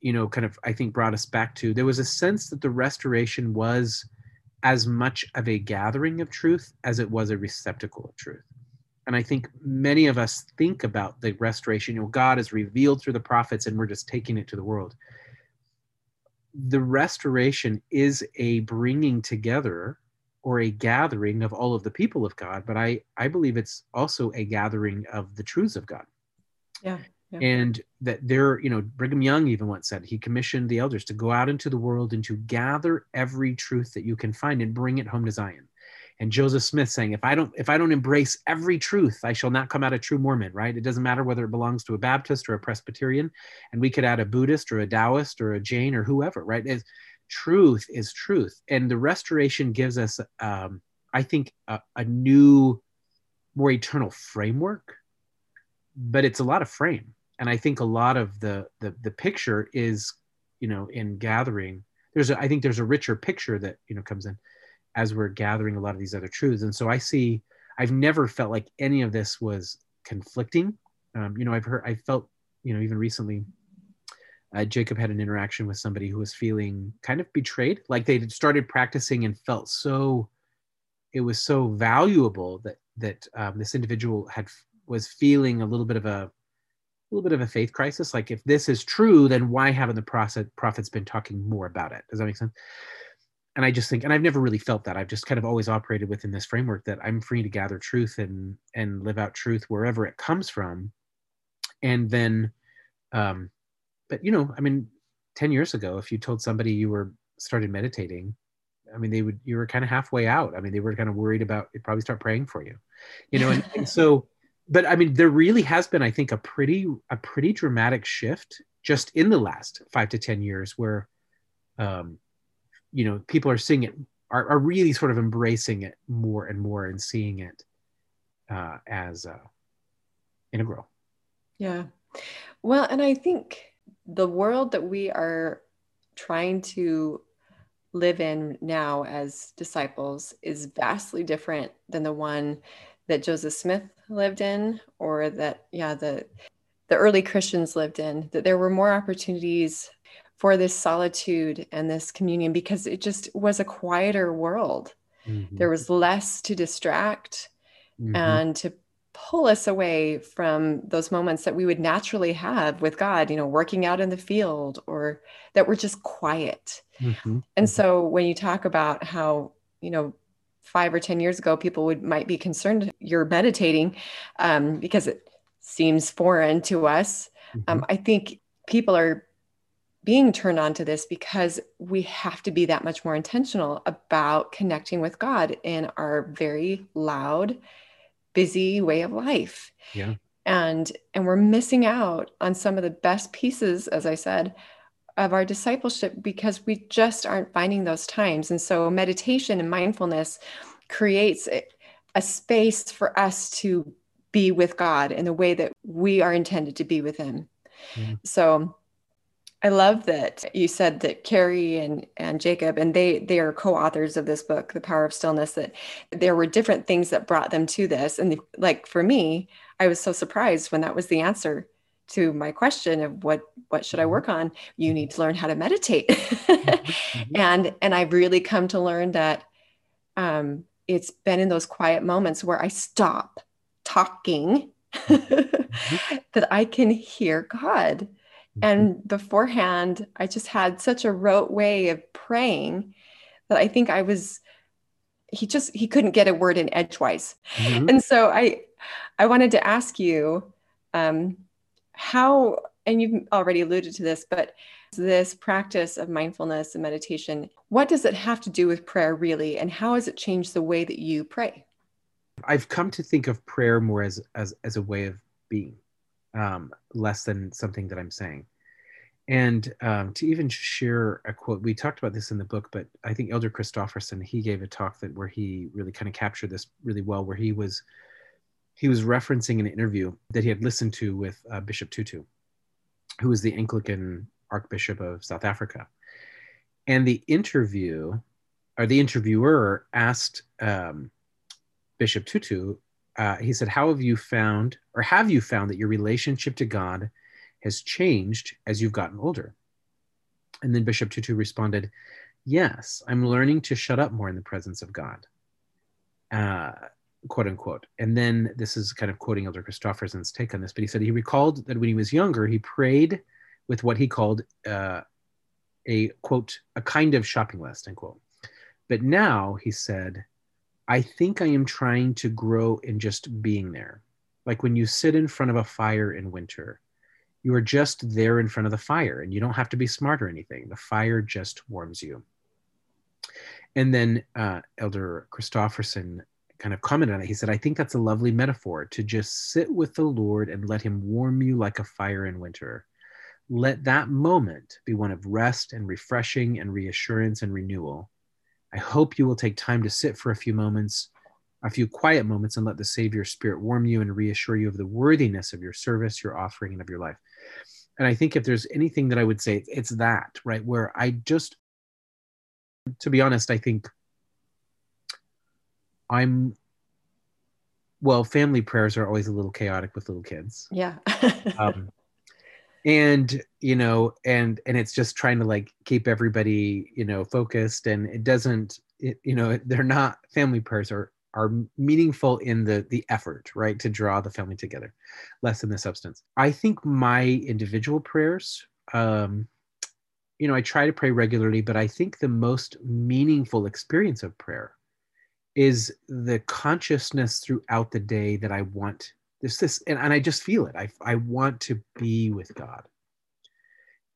you know kind of I think brought us back to. There was a sense that the restoration was as much of a gathering of truth as it was a receptacle of truth. And I think many of us think about the restoration, you know, God is revealed through the prophets and we're just taking it to the world. The restoration is a bringing together or a gathering of all of the people of God, but I, I believe it's also a gathering of the truths of God. Yeah, yeah. And that there, you know, Brigham Young even once said he commissioned the elders to go out into the world and to gather every truth that you can find and bring it home to Zion. And Joseph Smith saying, if I don't, if I don't embrace every truth, I shall not come out a true Mormon, right? It doesn't matter whether it belongs to a Baptist or a Presbyterian. And we could add a Buddhist or a Taoist or a Jain or whoever, right? It's, truth is truth. And the restoration gives us um, i think a, a, new more eternal framework but it's a lot of frame. And i think a lot of the the, the picture is you know in gathering there's a, i think there's a richer picture that you know comes in as we're gathering a lot of these other truths. And so i see i've never felt like any of this was conflicting. Um, you know i've heard i felt you know even recently uh, Jacob had an interaction with somebody who was feeling kind of betrayed, like they had started practicing and felt so it was so valuable that that um, this individual had was feeling a little bit of a, a little bit of a faith crisis. Like if this is true, then why haven't the prophet prophets been talking more about it? Does that make sense? and I just think, and I've never really felt that. I've just kind of always operated within this framework that I'm free to gather truth and and live out truth wherever it comes from. And then, um, but you know, I mean, ten years ago, if you told somebody you were started meditating, I mean, they would you were kind of halfway out. I mean, they were kind of worried about they'd probably start praying for you, you know. And, and so, but I mean, there really has been, I think, a pretty a pretty dramatic shift just in the last five to ten years where. Um, you know people are seeing it are, are really sort of embracing it more and more and seeing it uh, as uh, integral yeah well and i think the world that we are trying to live in now as disciples is vastly different than the one that joseph smith lived in or that yeah the the early christians lived in that there were more opportunities for this solitude and this communion because it just was a quieter world. Mm-hmm. There was less to distract mm-hmm. and to pull us away from those moments that we would naturally have with God, you know, working out in the field or that were just quiet. Mm-hmm. And so when you talk about how, you know, five or 10 years ago, people would might be concerned you're meditating um, because it seems foreign to us. Um, mm-hmm. I think people are being turned on to this because we have to be that much more intentional about connecting with God in our very loud, busy way of life. Yeah. And and we're missing out on some of the best pieces, as I said, of our discipleship because we just aren't finding those times. And so meditation and mindfulness creates a, space for us to be with God in the way that we are intended to be with Him. Yeah. So I love that you said that Carrie and, and Jacob, and they they are co-authors of this book, The Power of Stillness, that there were different things that brought them to this. And like for me, I was so surprised when that was the answer to my question of what what should I work on? You need to learn how to meditate. Mm-hmm. and and I've really come to learn that um, it's been in those quiet moments where I stop talking mm-hmm. that I can hear God Mm-hmm. And beforehand, I just had such a rote way of praying that I think I was he just he couldn't get a word in edgewise. Mm-hmm. And so I I wanted to ask you um, how and you've already alluded to this, but this practice of mindfulness and meditation, what does it have to do with prayer really? And how has it changed the way that you pray? I've come to think of prayer more as as, as a way of being um, less than something that I'm saying. And um, to even share a quote, we talked about this in the book, but I think Elder Christofferson he gave a talk that where he really kind of captured this really well, where he was he was referencing an interview that he had listened to with uh, Bishop Tutu, who was the Anglican Archbishop of South Africa, and the interview or the interviewer asked um, Bishop Tutu uh, he said, How have you found, or have you found that your relationship to God has changed as you've gotten older? And then Bishop Tutu responded, Yes, I'm learning to shut up more in the presence of God, uh, quote unquote. And then this is kind of quoting Elder Christofferson's take on this, but he said he recalled that when he was younger, he prayed with what he called uh, a quote, a kind of shopping list, end quote. But now he said, I think I am trying to grow in just being there. Like when you sit in front of a fire in winter, you are just there in front of the fire and you don't have to be smart or anything. The fire just warms you. And then uh, Elder Christofferson kind of commented on it. He said, I think that's a lovely metaphor to just sit with the Lord and let him warm you like a fire in winter. Let that moment be one of rest and refreshing and reassurance and renewal I hope you will take time to sit for a few moments, a few quiet moments, and let the Savior Spirit warm you and reassure you of the worthiness of your service, your offering, and of your life. And I think if there's anything that I would say, it's that, right? Where I just, to be honest, I think I'm, well, family prayers are always a little chaotic with little kids. Yeah. um, and you know and and it's just trying to like keep everybody you know focused and it doesn't it, you know they're not family prayers are are meaningful in the the effort right to draw the family together less than the substance. I think my individual prayers um you know, I try to pray regularly, but I think the most meaningful experience of prayer is the consciousness throughout the day that I want this, this, and, and I just feel it. I, I want to be with God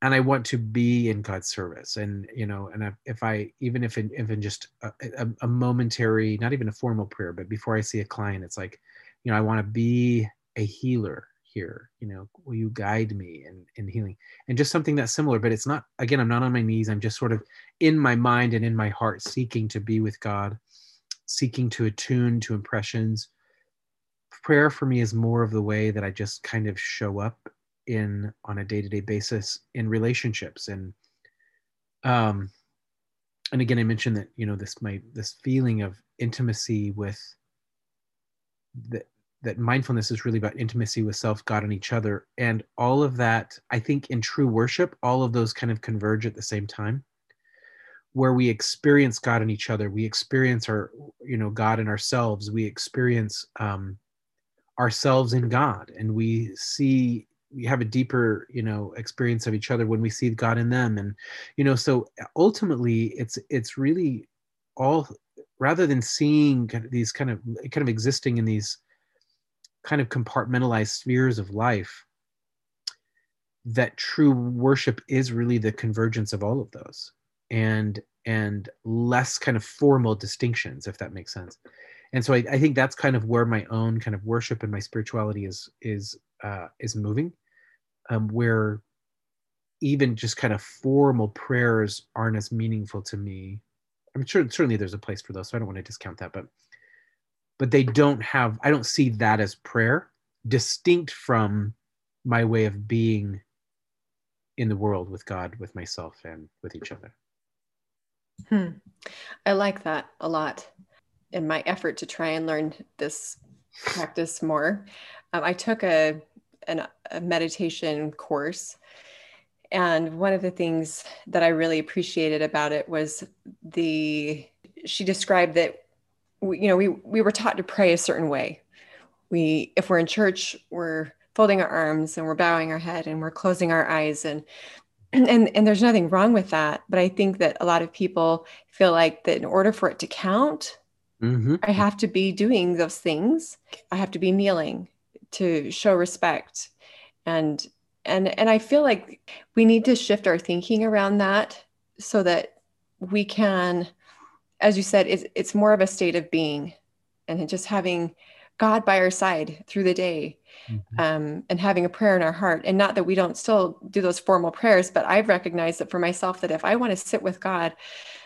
and I want to be in God's service. And, you know, and if I, even if in, in just a, a, a momentary, not even a formal prayer, but before I see a client, it's like, you know, I want to be a healer here you know will you guide me in, in healing and just something that's similar but it's not again i'm not on my knees i'm just sort of in my mind and in my heart seeking to be with god seeking to attune to impressions prayer for me is more of the way that i just kind of show up in on a day-to-day basis in relationships and um and again i mentioned that you know this my this feeling of intimacy with the that mindfulness is really about intimacy with self, God, and each other. And all of that, I think in true worship, all of those kind of converge at the same time, where we experience God in each other. We experience our, you know, God in ourselves. We experience um, ourselves in God. And we see, we have a deeper, you know, experience of each other when we see God in them. And, you know, so ultimately it's, it's really all, rather than seeing these kind of, kind of existing in these, kind of compartmentalized spheres of life that true worship is really the convergence of all of those and and less kind of formal distinctions if that makes sense and so I, I think that's kind of where my own kind of worship and my spirituality is is uh, is moving um, where even just kind of formal prayers aren't as meaningful to me. I'm sure certainly there's a place for those so i don't want to discount that but but they don't have i don't see that as prayer distinct from my way of being in the world with god with myself and with each other. Hmm. i like that a lot in my effort to try and learn this practice more um, i took a, an, a meditation course and one of the things that i really appreciated about it was the she described that we, you know, we we were taught to pray a certain way. We, if we're in church, we're folding our arms and we're bowing our head and we're closing our eyes and and and there's nothing wrong with that. But I think that a lot of people feel like that in order for it to count, mm-hmm. I have to be doing those things. I have to be kneeling to show respect, and and and I feel like we need to shift our thinking around that so that we can as you said, it's, it's more of a state of being and just having God by our side through the day mm-hmm. um, and having a prayer in our heart. And not that we don't still do those formal prayers, but I've recognized that for myself, that if I want to sit with God,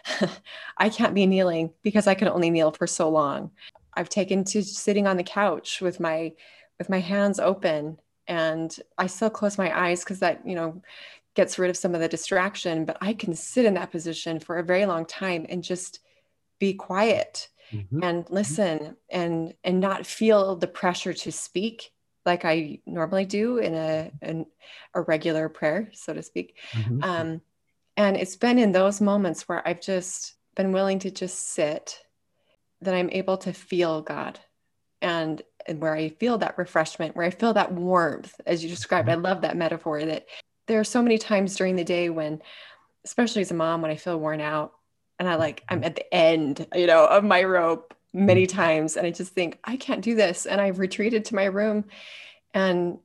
I can't be kneeling because I can only kneel for so long. I've taken to sitting on the couch with my with my hands open and I still close my eyes because that, you know, gets rid of some of the distraction, but I can sit in that position for a very long time and just be quiet mm-hmm. and mm-hmm. listen and and not feel the pressure to speak like I normally do in a in a regular prayer, so to speak. Mm-hmm. Um, and it's been in those moments where I've just been willing to just sit that I'm able to feel God and, and where I feel that refreshment, where I feel that warmth, as you described. Mm-hmm. I love that metaphor that there are so many times during the day when, especially as a mom, when I feel worn out, and I like I'm at the end, you know, of my rope many mm. times and I just think I can't do this and I've retreated to my room and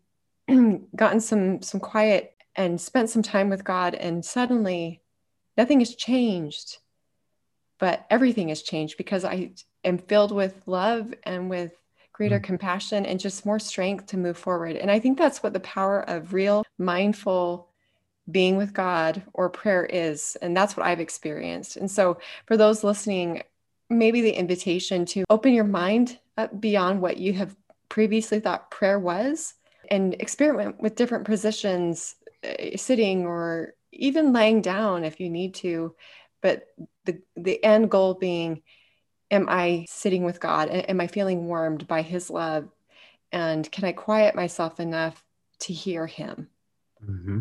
gotten some some quiet and spent some time with God and suddenly nothing has changed but everything has changed because I am filled with love and with greater mm. compassion and just more strength to move forward and I think that's what the power of real mindful being with God or prayer is. And that's what I've experienced. And so, for those listening, maybe the invitation to open your mind up beyond what you have previously thought prayer was and experiment with different positions, sitting or even laying down if you need to. But the, the end goal being, am I sitting with God? Am I feeling warmed by His love? And can I quiet myself enough to hear Him? Mm-hmm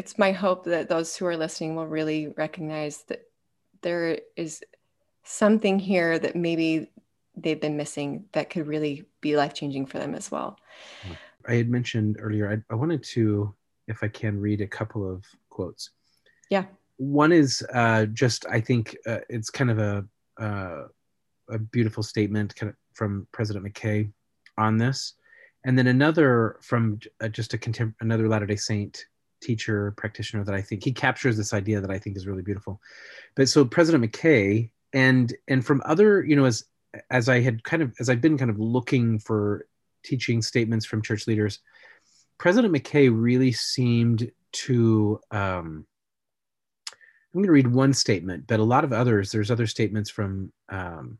it's my hope that those who are listening will really recognize that there is something here that maybe they've been missing that could really be life changing for them as well. I had mentioned earlier, I, I, wanted to, if I can, read a couple of quotes. Yeah. One is uh, just, I think uh, it's kind of a, uh, a beautiful statement kind of from President McKay on this. And then another from uh, just a contem- another Latter day Saint teacher practitioner that I think he captures this idea that I think is really beautiful. But so President McKay and and from other you know as as I had kind of as I've been kind of looking for teaching statements from church leaders, President McKay really seemed to. Um, I'm going to read one statement, but a lot of others. There's other statements from um,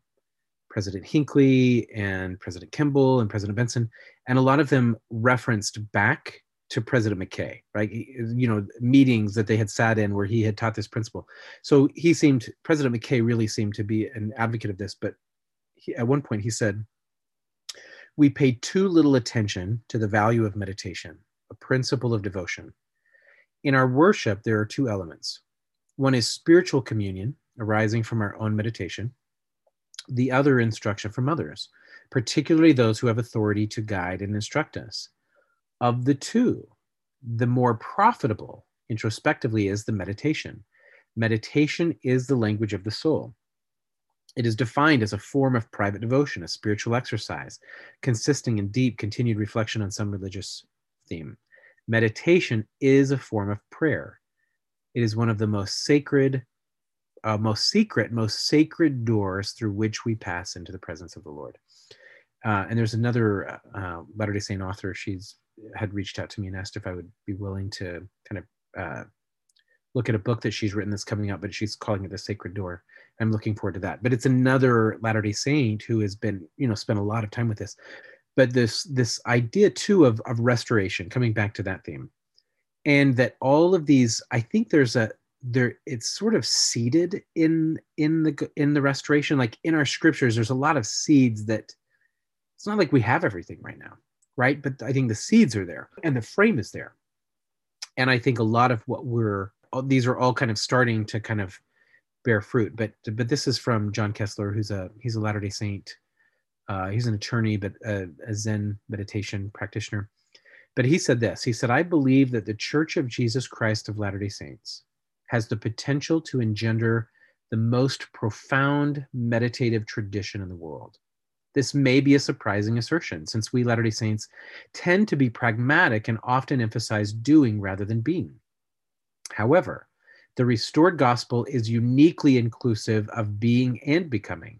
President Hinckley and President Kimball and President Benson, and a lot of them referenced back to President McKay, right? You know, meetings that they had sat in where he had taught this principle. So he seemed, President McKay really seemed to be an advocate of this. But he, at one point he said, We pay too little attention to the value of meditation, a principle of devotion. In our worship, there are two elements one is spiritual communion arising from our own meditation, the other, instruction from others, particularly those who have authority to guide and instruct us of the two, the more profitable introspectively is the meditation. Meditation is the language of the soul. It is defined as a form of private devotion, a spiritual exercise, consisting in deep, continued reflection on some religious theme. Meditation is a form of prayer. It is one of the most sacred, uh, most secret, most sacred doors through which we pass into the presence of the Lord. Uh, and there's another uh, Latter day Saint author, she's had reached out to me and asked if I would be willing to kind of uh, look at a book that she's written that's coming out, but she's calling it the Sacred Door. I'm looking forward to that. But it's another Latter Day Saint who has been, you know, spent a lot of time with this. But this this idea too of of restoration, coming back to that theme, and that all of these, I think there's a there it's sort of seeded in in the in the restoration like in our scriptures there's a lot of seeds that it's not like we have everything right now right? But I think the seeds are there and the frame is there. And I think a lot of what we're these are all kind of starting to kind of bear fruit. But but this is from John Kessler, who's a he's a Latter Day Saint. Uh, he's an attorney, but a, a Zen meditation practitioner. But he said this. He said, "I believe that the Church of Jesus Christ of Latter Day Saints has the potential to engender the most profound meditative tradition in the world." This may be a surprising assertion, since we Latter day Saints tend to be pragmatic and often emphasize doing rather than being. However, the restored gospel is uniquely inclusive of being and becoming,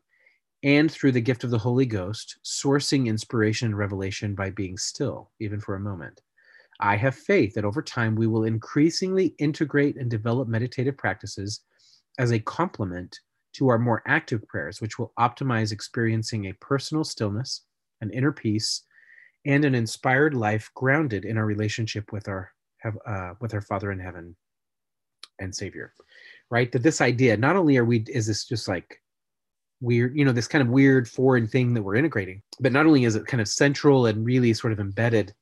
and through the gift of the Holy Ghost, sourcing inspiration and revelation by being still, even for a moment. I have faith that over time we will increasingly integrate and develop meditative practices as a complement to our more active prayers, which will optimize experiencing a personal stillness, an inner peace, and an inspired life grounded in our relationship with our uh, with our Father in heaven and Savior. Right? That this idea, not only are we, is this just like weird, you know, this kind of weird foreign thing that we're integrating, but not only is it kind of central and really sort of embedded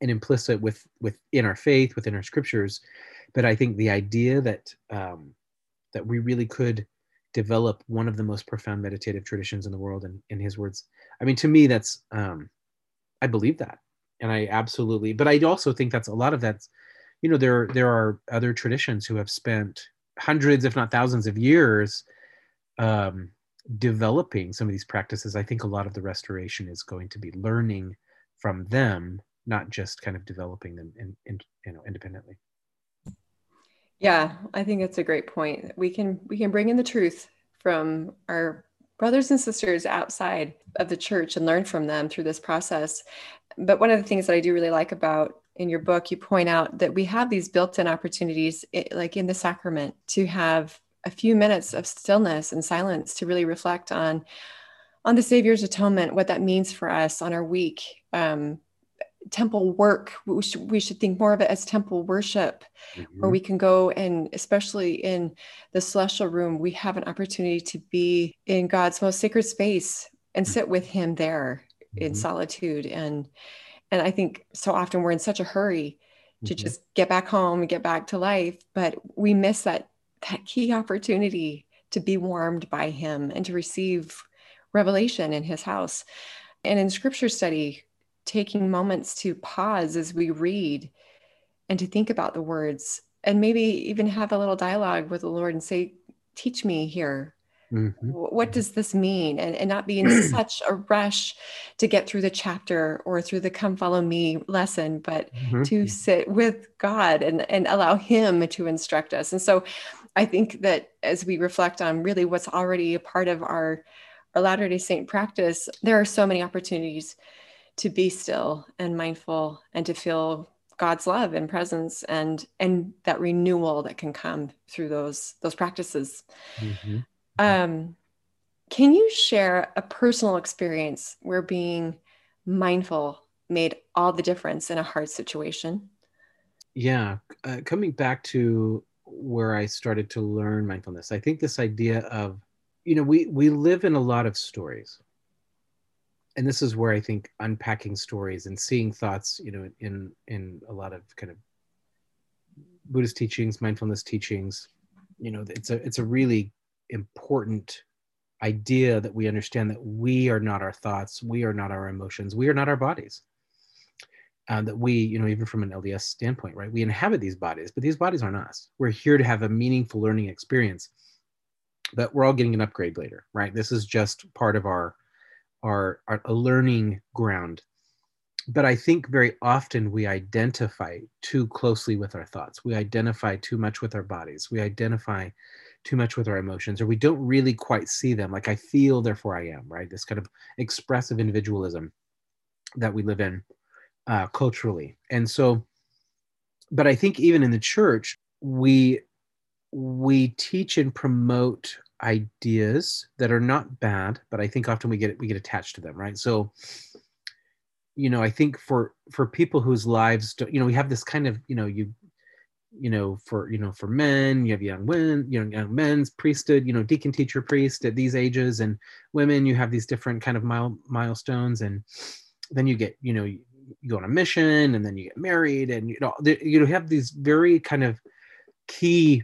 and implicit with within our faith, within our scriptures, but I think the idea that um, that we really could develop one of the most profound meditative traditions in the world and in his words i mean to me that's um i believe that and i absolutely but i also think that's a lot of that's you know there there are other traditions who have spent hundreds if not thousands of years um developing some of these practices i think a lot of the restoration is going to be learning from them not just kind of developing them in, in you know independently yeah, I think it's a great point. We can we can bring in the truth from our brothers and sisters outside of the church and learn from them through this process. But one of the things that I do really like about in your book, you point out that we have these built-in opportunities, like in the sacrament, to have a few minutes of stillness and silence to really reflect on on the Savior's atonement, what that means for us on our week, um, temple work we should, we should think more of it as temple worship mm-hmm. where we can go and especially in the celestial room we have an opportunity to be in god's most sacred space and mm-hmm. sit with him there mm-hmm. in solitude and and i think so often we're in such a hurry to mm-hmm. just get back home and get back to life but we miss that that key opportunity to be warmed by him and to receive revelation in his house and in scripture study taking moments to pause as we read and to think about the words and maybe even have a little dialogue with the Lord and say, teach me here. Mm-hmm. What does this mean? And, and not be in such a rush to get through the chapter or through the come follow me lesson, but mm-hmm. to sit with God and, and allow Him to instruct us. And so I think that as we reflect on really what's already a part of our, our Latter day Saint practice, there are so many opportunities to be still and mindful and to feel God's love and presence and and that renewal that can come through those those practices. Mm-hmm. Um, can you share a personal experience where being mindful made all the difference in a hard situation? Yeah, uh, coming back to where I started to learn mindfulness, I think this idea of, you know, we we live in a lot of stories, and this is where I think unpacking stories and seeing thoughts, you know, in in a lot of kind of Buddhist teachings, mindfulness teachings, you know, it's a it's a really important idea that we understand that we are not our thoughts, we are not our emotions, we are not our bodies. Uh, that we, you know, even from an LDS standpoint, right? We inhabit these bodies, but these bodies aren't us. We're here to have a meaningful learning experience, but we're all getting an upgrade later, right? This is just part of our our, our a learning ground. But I think very often we identify too closely with our thoughts. We identify too much with our bodies. We identify too much with our emotions, or we don't really quite see them. Like I feel, therefore I am, right? This kind of expressive individualism that we live in uh, culturally. And so, but I think even in the church, we we teach and promote ideas that are not bad, but I think often we get we get attached to them, right? So, you know, I think for for people whose lives, you know, we have this kind of, you know, you you know for you know for men you have young women you know young men's priesthood you know deacon teacher priest at these ages and women you have these different kind of mile, milestones and then you get you know you, go on a mission and then you get married and you know you know, have these very kind of key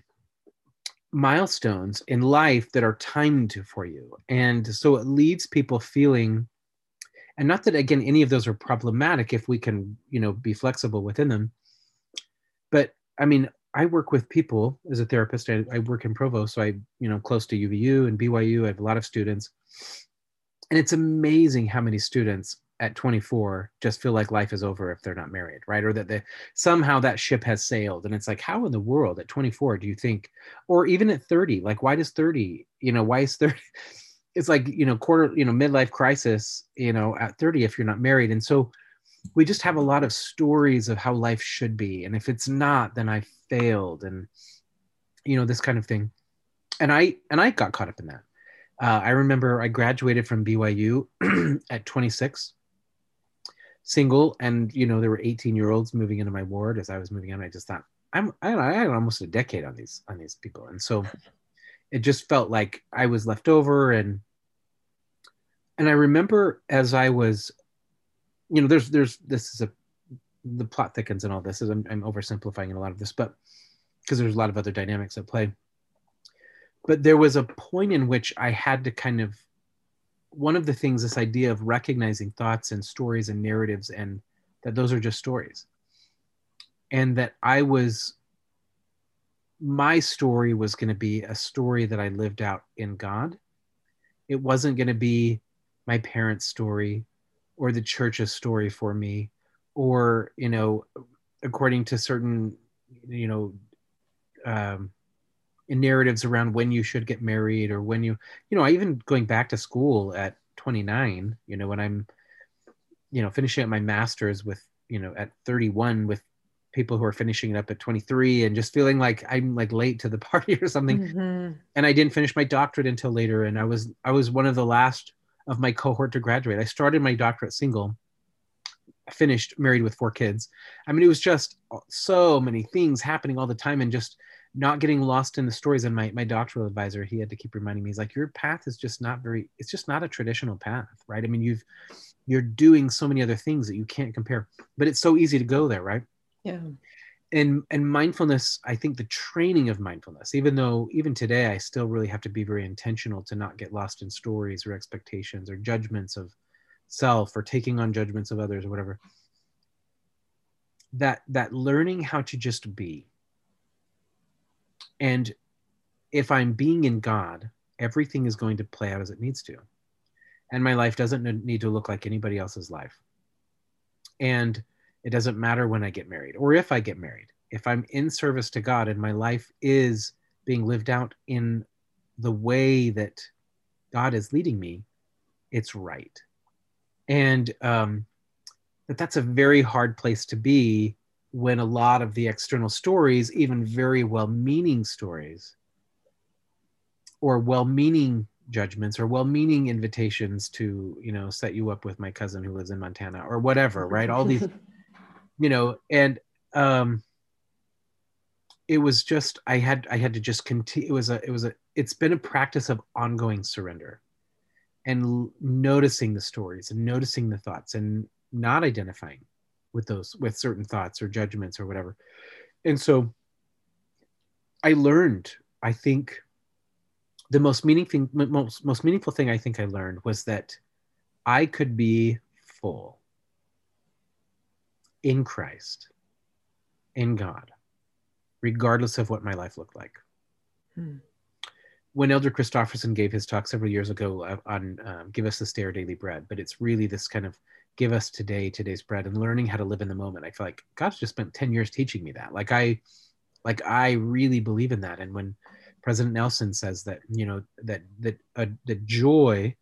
milestones in life that are timed for you. And so it leaves people feeling and not that again any of those are problematic if we can you know be flexible within them but I mean, I work with people as a therapist. I, I work in Provo, so I, you know, close to UVU and BYU. I have a lot of students, and it's amazing how many students at 24 just feel like life is over if they're not married, right? Or that they, somehow that ship has sailed, and it's like, how in the world at 24 do you think, or even at 30, like why does 30, you know, why is 30? It's like you know, quarter, you know, midlife crisis, you know, at 30 if you're not married, and so we just have a lot of stories of how life should be and if it's not then i failed and you know this kind of thing. And i and i got caught up in that. Uh, i remember i graduated from byu at 26 single and you know there were 18 year olds moving into my ward as i was moving in. I just thought i'm i, I had almost a decade on these on these people and so it just felt like i was left over and and i remember as i was you know, there's there's this is a the plot thickens and all this is I'm, I'm oversimplifying in a lot of this, but because there's a lot of other dynamics at play. But there was a point in which I had to kind of one of the things this idea of recognizing thoughts and stories and narratives and that those are just stories. And that i was my story was going to be a story that i lived out in god. It wasn't going to be my parents story or the church's story for me or you know according to certain you know um, narratives around when you should get married or when you you know i even going back to school at 29 you know when i'm you know finishing up my masters with you know at 31 with people who are finishing it up at 23 and just feeling like i'm like late to the party or something mm-hmm. and i didn't finish my doctorate until later and i was i was one of the last of my cohort to graduate. I started my doctorate single, finished married with four kids. I mean, it was just so many things happening all the time and just not getting lost in the stories. And my, my doctoral advisor, he had to keep reminding me, he's like, your path is just not very, it's just not a traditional path, right? I mean, you've, you're doing so many other things that you can't compare, but it's so easy to go there, right? Yeah and and mindfulness i think the training of mindfulness even though even today i still really have to be very intentional to not get lost in stories or expectations or judgments of self or taking on judgments of others or whatever that that learning how to just be And if I'm being in God, everything is going to play out as it needs to. And my life doesn't need to look like anybody else's life. And it doesn't matter when I get married or if I get married. If I'm in service to God and my life is being lived out in the way that God is leading me, it's right. And um, that that's a very hard place to be when a lot of the external stories, even very well meaning stories, or well meaning judgments or well meaning invitations to, you know, set you up with my cousin who lives in Montana or whatever, right? All these, you know, and um, it was just, I had, I had to just continue. It was a, it was a, it's been a practice of ongoing surrender and l- noticing the stories and noticing the thoughts and not identifying with those with certain thoughts or judgments or whatever and so i learned i think the most meaningful most, most meaningful thing i think i learned was that i could be full in christ in god regardless of what my life looked like. Hmm. when elder christofferson gave his talk several years ago uh, on um, give us this day our daily bread but it's really this kind of give us today today's bread and learning how to live in the moment i feel like god's just spent 10 years teaching me that. Like i like i really believe in that. And when president nelson says that you know that that uh, the joy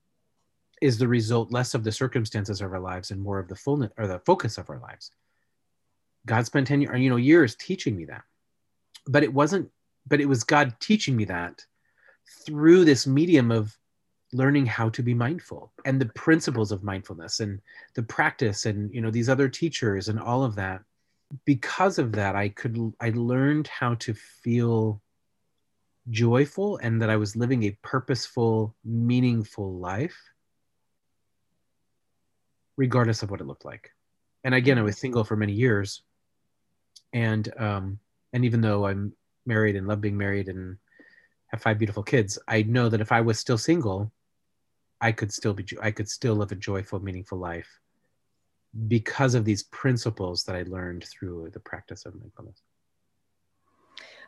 is the result less of the circumstances of our lives and more of the fullness or the focus of our lives god spent 10 years you know years teaching me that. But it wasn't but it was god teaching me that through this medium of learning how to be mindful and the principles of mindfulness and the practice and you know these other teachers and all of that. Because of that i could i learned how to feel joyful and that i was living a purposeful meaningful life regardless of what it looked like. And again i was single for many years and um and even though i'm married and love being married and have five beautiful kids i know that if i was still single I could still be I could still live a joyful, meaningful life because of these principles that I learned through the practice of mindfulness.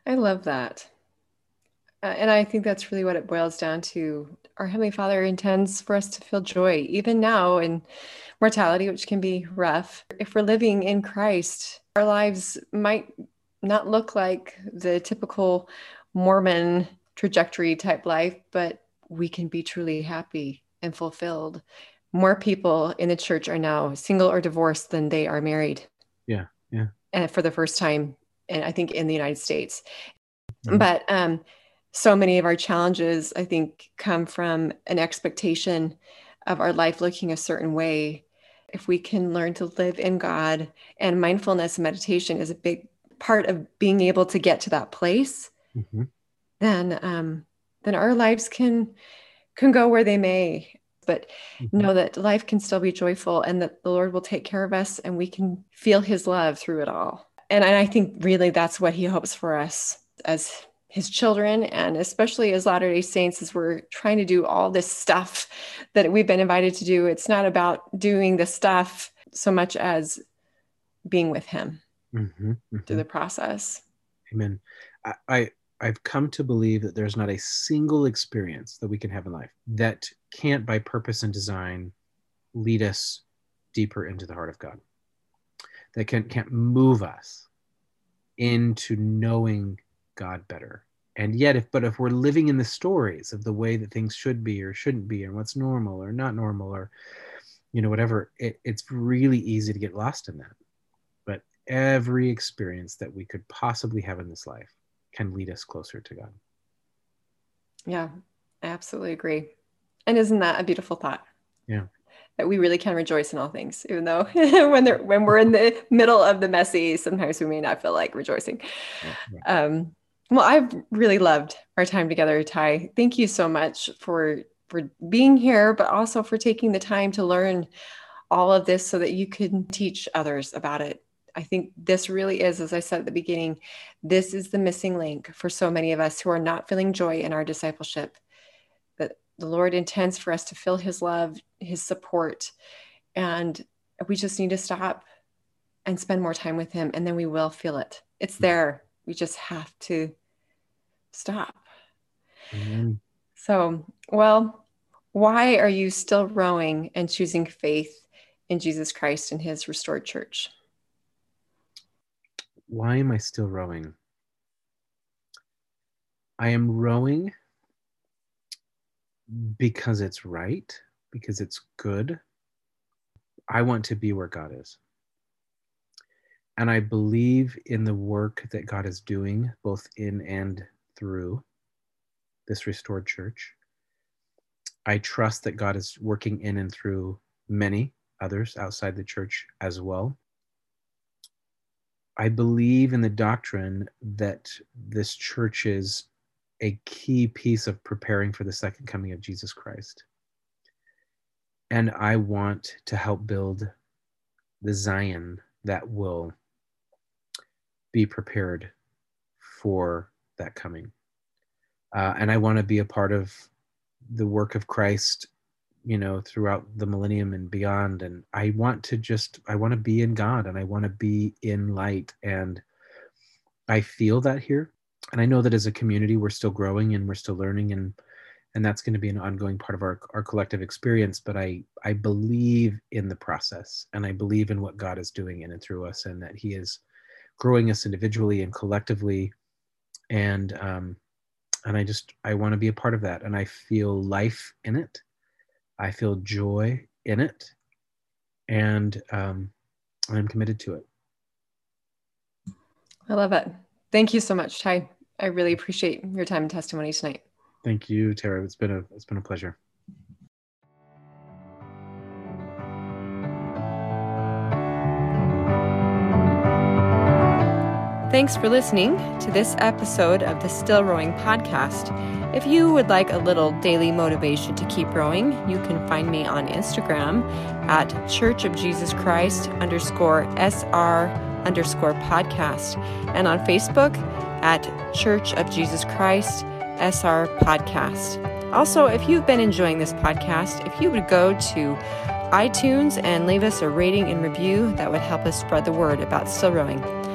I love that. Uh, and I think that's really what it boils down to. Our Heavenly Father intends for us to feel joy, even now in mortality, which can be rough. If we're living in Christ, our lives might not look like the typical Mormon trajectory type life, but we can be truly happy and fulfilled. More people in the church are now single or divorced than they are married. Yeah, yeah. And for the first time, and I think in the United States. Mm-hmm. But um, so many of our challenges, I think, come from an expectation of our life looking a certain way. If we can learn to live in God, and mindfulness and meditation is a big part of being able to get to that place, mm-hmm. then um, then our lives can can go where they may but mm-hmm. know that life can still be joyful and that the lord will take care of us and we can feel his love through it all and i think really that's what he hopes for us as his children and especially as latter day saints as we're trying to do all this stuff that we've been invited to do it's not about doing the stuff so much as being with him mm-hmm, mm-hmm. through the process amen I, I I've come to believe that there's not a single experience that we can have in life that can't, by purpose and design, lead us deeper into the heart of God. That can, can't move us into knowing God better. And yet, if but if we're living in the stories of the way that things should be or shouldn't be, and what's normal or not normal, or you know whatever, it, it's really easy to get lost in that. But every experience that we could possibly have in this life can lead us closer to God. Yeah, I absolutely agree. And isn't that a beautiful thought? Yeah. That we really can rejoice in all things, even though when they're when we're in the middle of the messy, sometimes we may not feel like rejoicing. Yeah, yeah. Um, well, I've really loved our time together, Ty. Thank you so much for for being here, but also for taking the time to learn all of this so that you can teach others about it I think this really is, as I said at the beginning, this is the missing link for so many of us who are not feeling joy in our discipleship. That the Lord intends for us to feel His love, His support, and we just need to stop and spend more time with Him, and then we will feel it. It's mm-hmm. there. We just have to stop. Mm-hmm. So, well, why are you still rowing and choosing faith in Jesus Christ and his restored church? Why am I still rowing? I am rowing because it's right, because it's good. I want to be where God is. And I believe in the work that God is doing, both in and through this restored church. I trust that God is working in and through many others outside the church as well. I believe in the doctrine that this church is a key piece of preparing for the second coming of Jesus Christ. And I want to help build the Zion that will be prepared for that coming. Uh, and I want to be a part of the work of Christ, you know, throughout the millennium and beyond. And I want to just, I want to be in God and I want to be in light. And I feel that here. And I know that as a community, we're still growing and we're still learning and and that's going to be an ongoing part of our, our collective experience but i i believe in the process and i believe in what god is doing in and through us and that he is growing us individually and collectively and um and i just i want to be a part of that and i feel life in it. I feel joy in it and um i'm committed to it. I love it. Thank you so much ty. I really appreciate your time and testimony tonight. Thank you, Tara. It's been a it's been a pleasure. Thanks for listening to this episode of the Still Rowing podcast. If you would like a little daily motivation to keep rowing, you can find me on Instagram at Church of Jesus Christ underscore SR underscore podcast and on Facebook at Church of Jesus Christ SR podcast. Also, if you've been enjoying this podcast, if you would go to iTunes and leave us a rating and review, that would help us spread the word about still rowing.